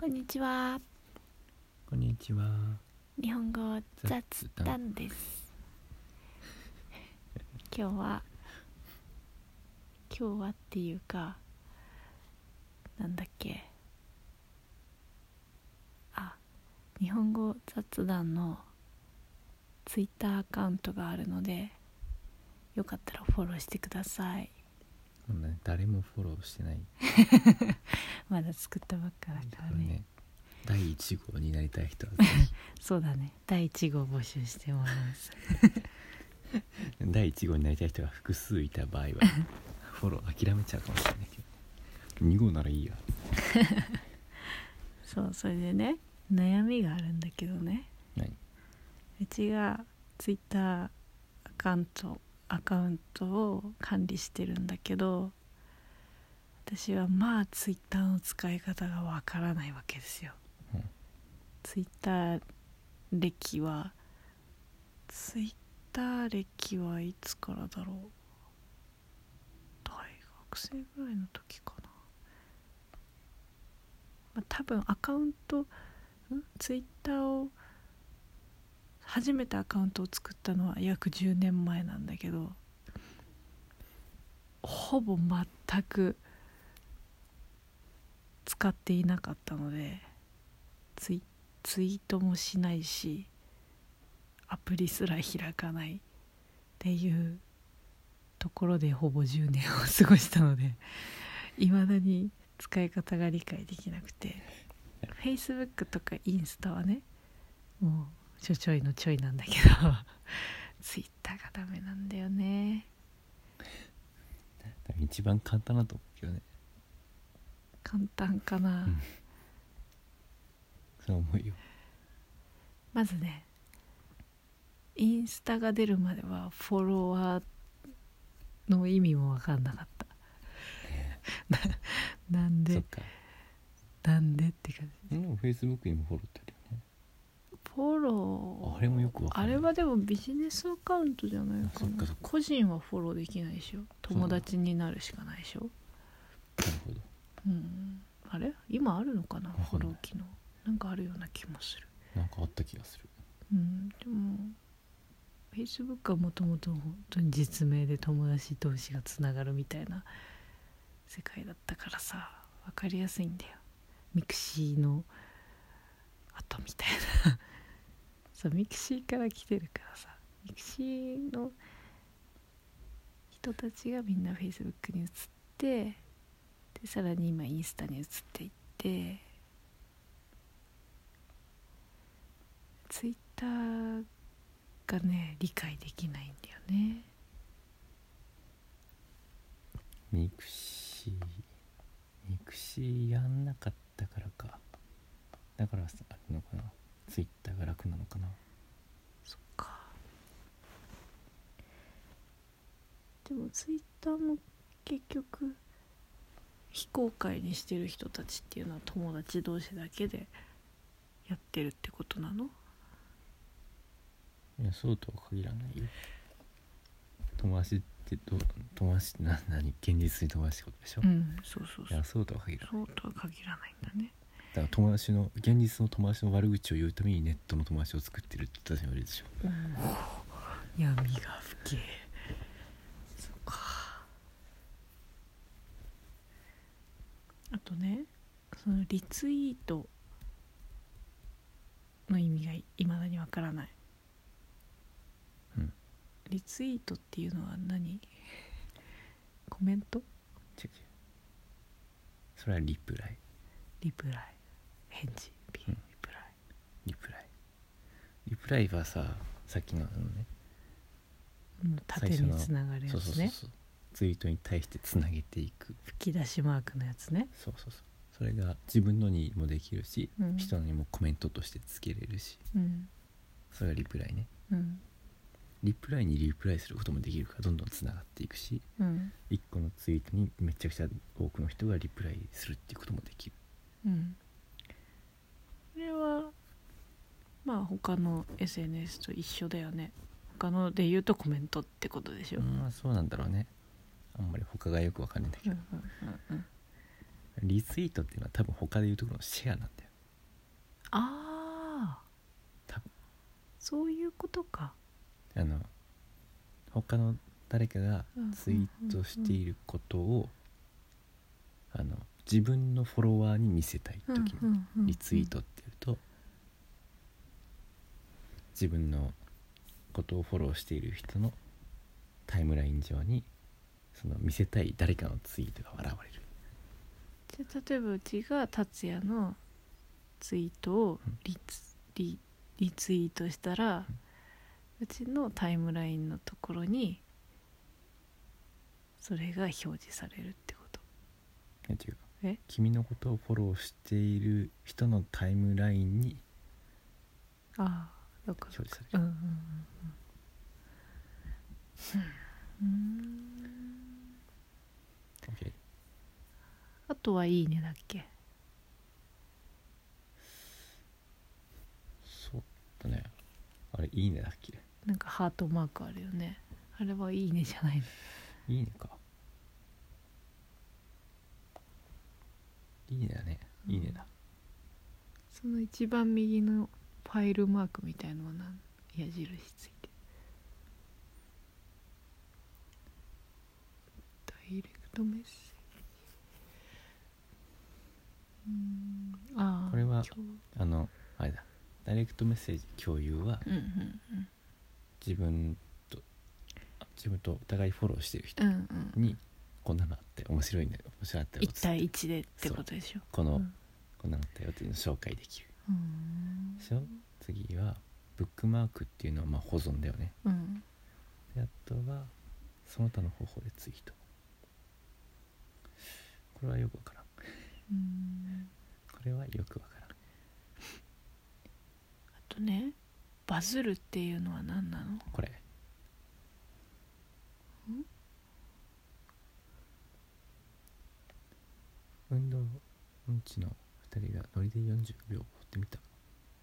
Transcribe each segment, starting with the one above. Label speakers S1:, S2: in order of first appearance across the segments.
S1: こんにちは。
S2: こんにちは。
S1: 日本語雑
S2: 談
S1: です。今日は今日はっていうかなんだっけあ日本語雑談のツイッターアカウントがあるのでよかったらフォローしてください。
S2: こんなね誰もフォローしてない。
S1: まだ作ったばっかだからね。
S2: ね、第1号になりたい人は、ね、
S1: そうだね。第1号募集してもらいます。
S2: 第1号になりたい人が複数いた場合は、フォロー諦めちゃうかもしれないけど。2号ならいいや。
S1: そうそれでね悩みがあるんだけどね
S2: 何？
S1: うちがツイッターアカウントアカウントを管理してるんだけど私はまあツイッターの使い方がわからないわけですよ、
S2: うん。
S1: ツイッター歴はツイッター歴はいつからだろう？大学生ぐらいの時かな、まあ、多分アカウントん？ツイッターを初めてアカウントを作ったのは約10年前なんだけどほぼ全く使っていなかったのでツイツイートもしないしアプリすら開かないっていうところでほぼ10年を過ごしたのでいまだに使い方が理解できなくて Facebook とかインスタはねもうちょちょいのちょいなんだけど Twitter がダメなんだよね
S2: 一番簡単だと思うけどね。
S1: 簡単かな、
S2: うんそう思うよ。
S1: まずねインスタが出るまではフォロワーの意味も分かんなかった ななんで。なんでって感じ
S2: でも Facebook にもフォローって。
S1: フォロー。
S2: あれもよくわかんない。
S1: あれはでもビジネスアカウントじゃない
S2: あ
S1: かな。
S2: そっかそっか。
S1: 個人はフォローできないでしょ。友達になるしかないでしょ。
S2: なるほど。
S1: うん。あれ？今あるのかな？
S2: わかんない。
S1: フォロー機能。なんかあるような気もする。
S2: なんかあった気がする。
S1: うん。でも Facebook はもともと本当に実名で友達同士がつながるみたいな世界だったからさ分かりやすいんだよ。ミクシーの後みたいなそうミクシーから来てるからさミクシーの人たちがみんな Facebook に移ってでさらに今インスタに移っていってツイッターがね理解できないんだよね。
S2: ミクシーミクシーやんなかったからか。だからさあれのかなツイッターが楽なのかな？
S1: そっか。でもツイッターも結局非公開にしてる人たちっていうのは友達同士だけでやってるってことなの？
S2: いやそうとは限らないよ。友達ってどう友達ってな何？現実に友達ってことでしょ、い
S1: うんそうそうそう。
S2: やそうとは限らない。
S1: そうとは限らないんだね
S2: だから友達の現実の友達の悪口を言うためにネットの友達を作ってるって人たちもいるでしょ。
S1: 闇が深えそっか。あとねそのリツイートの意味がいまだにわからない、
S2: うん。
S1: リツイートっていうのは何？コメント？
S2: 違う違う。それはリプライ。
S1: リプライ返事。リ
S2: うん。
S1: リプライ。
S2: リプライ。リプライはささっきのあのね。
S1: もう縦につながるや
S2: そう
S1: つね
S2: そうそうそうツイートに対してつなげていく。
S1: 吹き出しマークのやつね。
S2: そうそうそう。それが自分のにもできるし、
S1: うん。
S2: 人のにもコメントとしてつけれるし。
S1: うん。
S2: それがリプライね。
S1: うん。
S2: リプライにリプライすることもできるからどんどんつながっていくし
S1: うん。
S2: 1個のツイートにめちゃくちゃ多くの人がリプライするっていうこともできる。
S1: うん。これはまあ他の SNS と一緒だよね。他ので言うとコメントってことでしょ、
S2: まあそうなんだろうね。あんまり他がよくわかんないんだけど、
S1: うんうんうんうん。
S2: リツイートっていうのは多分他で言うところのシェアなんだよ。
S1: ああ
S2: 多分。
S1: そういうことか。
S2: あの他の誰かがツイートしていることを、あの自分のフォロワーに見せたい時にリツイートっていうと自分のことをフォローしている人のタイムライン上にその見せたい誰かのツイートが現れる。
S1: じゃあ例えばうちが達也のツイートをリツ,、リリツイートしたら、うちのタイムラインのところにそれが表示されるってことえ？
S2: 君のことをフォローしている人のタイムラインに
S1: ああそっか
S2: 表示される、
S1: うんうんうん。うんうん
S2: OK
S1: あとはいいねだっけ？
S2: そうだね。あれいいねだっけ？
S1: なんかハートマークあるよね。あれはいいねじゃないの。
S2: いいねかいいねだね。いいねだ、
S1: その一番右のファイルマークみたいのは何？矢印ついて。ダイレクトメッセージ。うーん。ああ
S2: これはあのあれだ。ダイレクトメッセージ共有は
S1: うんうん
S2: 自分とあ自分とお互いフォローしてる人
S1: うんうんうん。
S2: にこんなのあって面白いね。面白かったよ。
S1: 1対1でってことでしょ？
S2: この、
S1: うん。
S2: こんなのあったよっていうのを紹介できる。しょ？次はブックマークっていうのはまあ保存だよね。
S1: うん。
S2: であとはその他の方法でツイート。これはよくわからん。これはよくわからん。
S1: あとねバズるっていうのは何なの？
S2: これ運動うんちの2人がノリで40秒追ってみたっ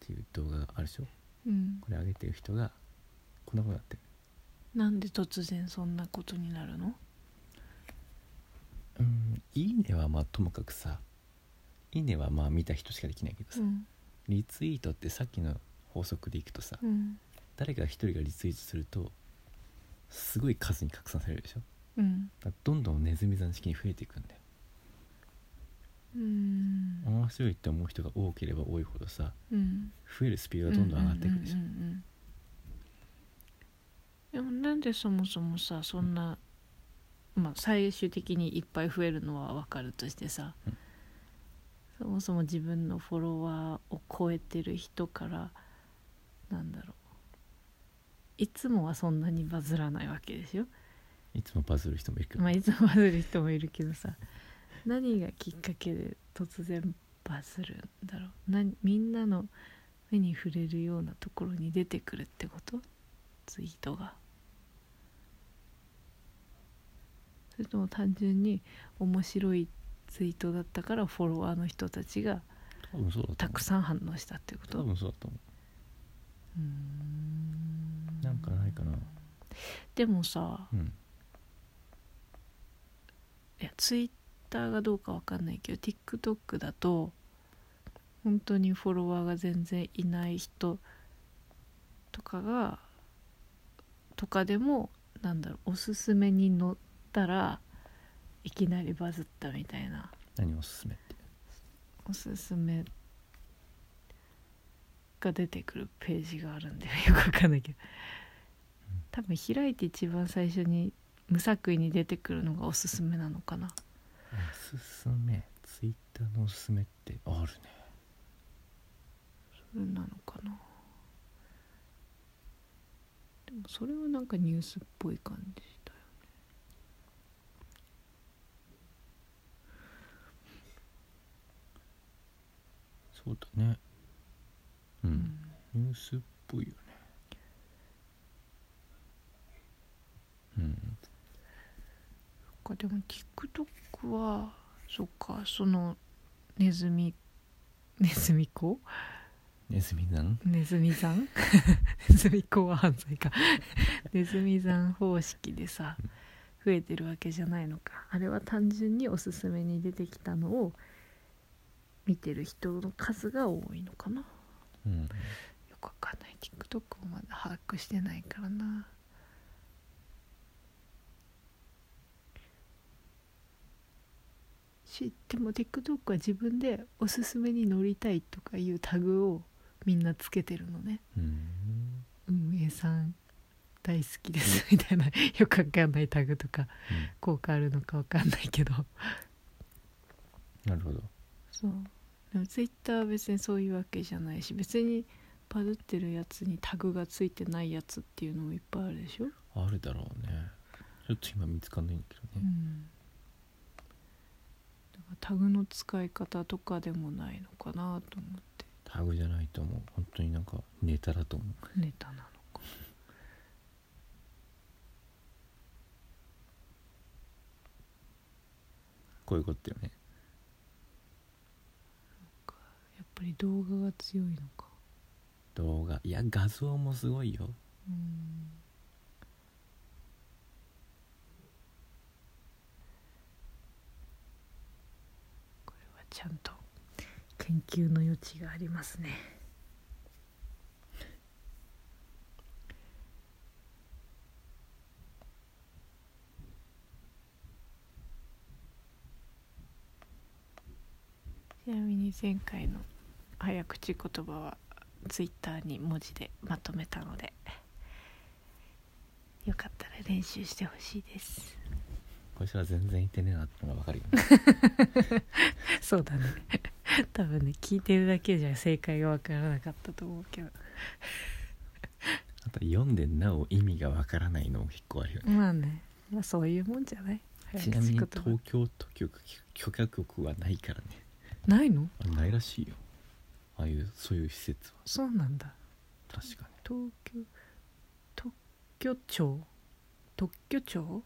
S2: ていう動画があるでしょ？
S1: うん。
S2: これ上げてる人がこんなことなってる。
S1: なんで突然そんなことになるの？
S2: うんいいねはまあともかくさいいねはまあ見た人しかできないけどさ、
S1: うん。
S2: リツイートってさっきの法則でいくとさ、
S1: うん。
S2: 誰か一人がリツイートするとすごい数に拡散されるでしょ？
S1: うん。
S2: だからどんどんネズミ算式に増えていくんだよ
S1: うん
S2: 面白いって思う人が多ければ多いほどさ
S1: うん。
S2: 増えるスピードがどんどん上がっていくでしょ、
S1: うんでもなんでそもそもさそんな、まあ最終的にいっぱい増えるのは分かるとしてさ、
S2: うん。
S1: そもそも自分のフォロワーを超えてる人からなんだろう。いつもはそんなにバズらないわけでしょ。
S2: いつもバズる人もいるけど、
S1: まあいつもバズる人もいるけどさ何がきっかけで突然バズるんだろう？なみんなの目に触れるようなところに出てくるってこと？ツイートが。それとも単純に面白いツイートだったからフォロワーの人たちがたくさん反応したってこと？
S2: 多分そうだと思
S1: う。ーん。
S2: うなんかないかな。
S1: でもさ
S2: うん。
S1: いやツイッターがどうかわかんないけど TikTok だと本当にフォロワーが全然いない人とかがとかでもなんだろうおすすめに載ったらいきなりバズったみたいな。
S2: 何おすすめって
S1: おすすめが出てくるページがあるんでよ。くわかんないけど。多分開いて一番最初に無作為に出てくるのがおすすめなのかな
S2: おすすめツイッターのおすすめってあるね。
S1: それなのかな。でもそれはなんかニュースっぽい感じだよ
S2: そうだね。うん、
S1: うん。
S2: ニュースっぽいよね。うん
S1: かでも TikTok はそっかそのネズミ ネズミ子？
S2: ネズミなん？
S1: ネズミ山 ネズミ子は犯罪か。ネズミ山方式でさ増えてるわけじゃないのか。あれは単純におすすめに出てきたのを見てる人の数が多いのかな。
S2: うん。
S1: よくわかんない。TikTok をまだ把握してないからなしでも TikTok は自分でおすすめに乗りたいとかいうタグをみんなつけてるのね。
S2: うん。
S1: 運営さん大好きですみたいな。よくわかんないタグとか効果あるのかわかんないけど。
S2: なるほど。
S1: そう。でも Twitter は別にそういうわけじゃないし別にバズってるやつにタグがついてないやつっていうのもいっぱいあるでしょ、
S2: あるだろうね。ちょっと今見つかんないんだけどね、
S1: うん、タグの使い方とかでもないのかなと思って。
S2: タグじゃないと思う。本当になんかネタだと思う。
S1: ネタなのか。
S2: こういうことよね。
S1: やっぱり動画が強いのか。
S2: 動画。いや画像もすごいよ。
S1: うんこれはちゃんと研究の余地がありますね。ちなみに前回の早口言葉はツイッターに文字でまとめたのでよかったら練習してほしいです。
S2: こいつは全然言ってねえなってのが分かるよね。
S1: そうだね。多分ね聞いてるだけじゃ正解が分からなかったと思うけど。
S2: あと読んでなお意味が分からないのも結構あるよね。
S1: まあね。まあそういうもんじゃない。
S2: ちなみに東京都局許可局はないからね
S1: ないの
S2: あないらしいよああいうそういう施設は
S1: そうなんだ
S2: 確かに
S1: 東京特許庁特許庁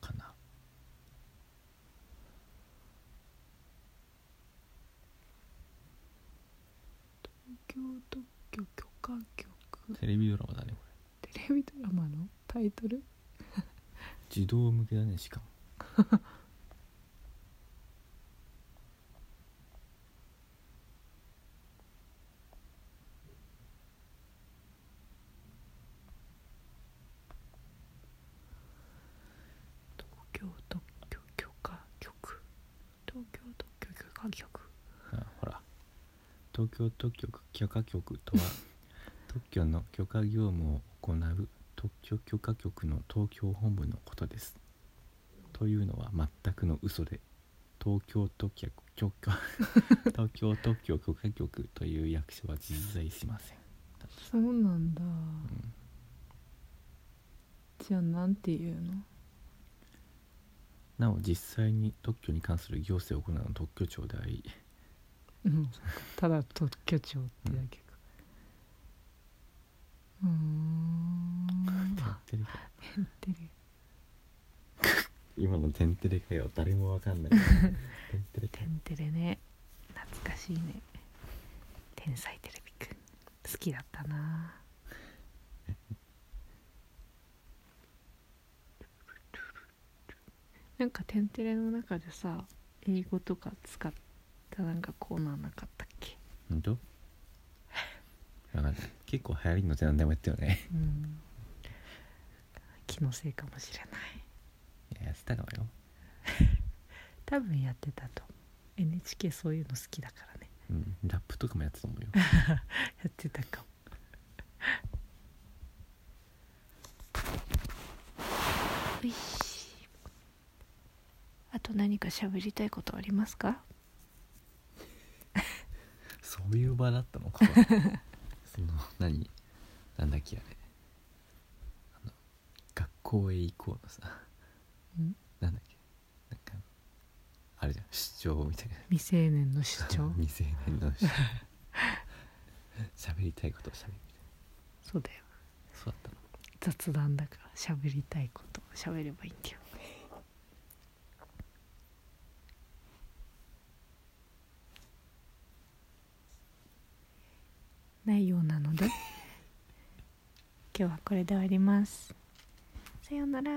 S2: かな
S1: 東京特許許可局
S2: テレビドラマだねこれ。
S1: テレビドラマの？タイトル？
S2: 児童向けだねしかも。
S1: 東京特許許可局。東京特許許可局
S2: 東京特許許可局とは 特許の許可業務を行う特許許可局の東京本部のことです。というのは全くの嘘で東京特許許可 東京特許許可局という役所は実在しません、
S1: そうなんだ。
S2: うん。
S1: じゃあなんていうの？
S2: なお実際に特許に関する行政を行うのは特許庁であり
S1: うん。ただ特許庁ってだけか。うーん。
S2: テレか
S1: テレ
S2: 今のテンテレかよ誰もわかんない。テンテレか
S1: テンテレね。懐かしいね。天才テレビくん。好きだったな。なんかテンテレの中でさ英語とか使ったなんかコーナーなかったっけ？
S2: 本当？わかんない結構流行りのって何でもやったよね。
S1: うん。気のせいかもしれない。
S2: いややってたかもよ。
S1: 多分やってたと。思う NHK そういうの好きだからね。
S2: うん。ラップとかもやってたと思うよ。
S1: やってたかも。よし。あと何か喋りたいことありますか？
S2: そういう場だったのか その何？なんだっけあれ。あの学校へ行こうのさ。
S1: ん。
S2: なんだっけ？なんかあれじゃん。主張みたいな。
S1: 未成年の主張？
S2: 未成年の主張。喋りたいことを喋るみたい
S1: そうだよ。
S2: なそうだったの。
S1: 雑談だから喋りたいことを喋ればいいんだよないようなので。今日はこれで終わります。さようなら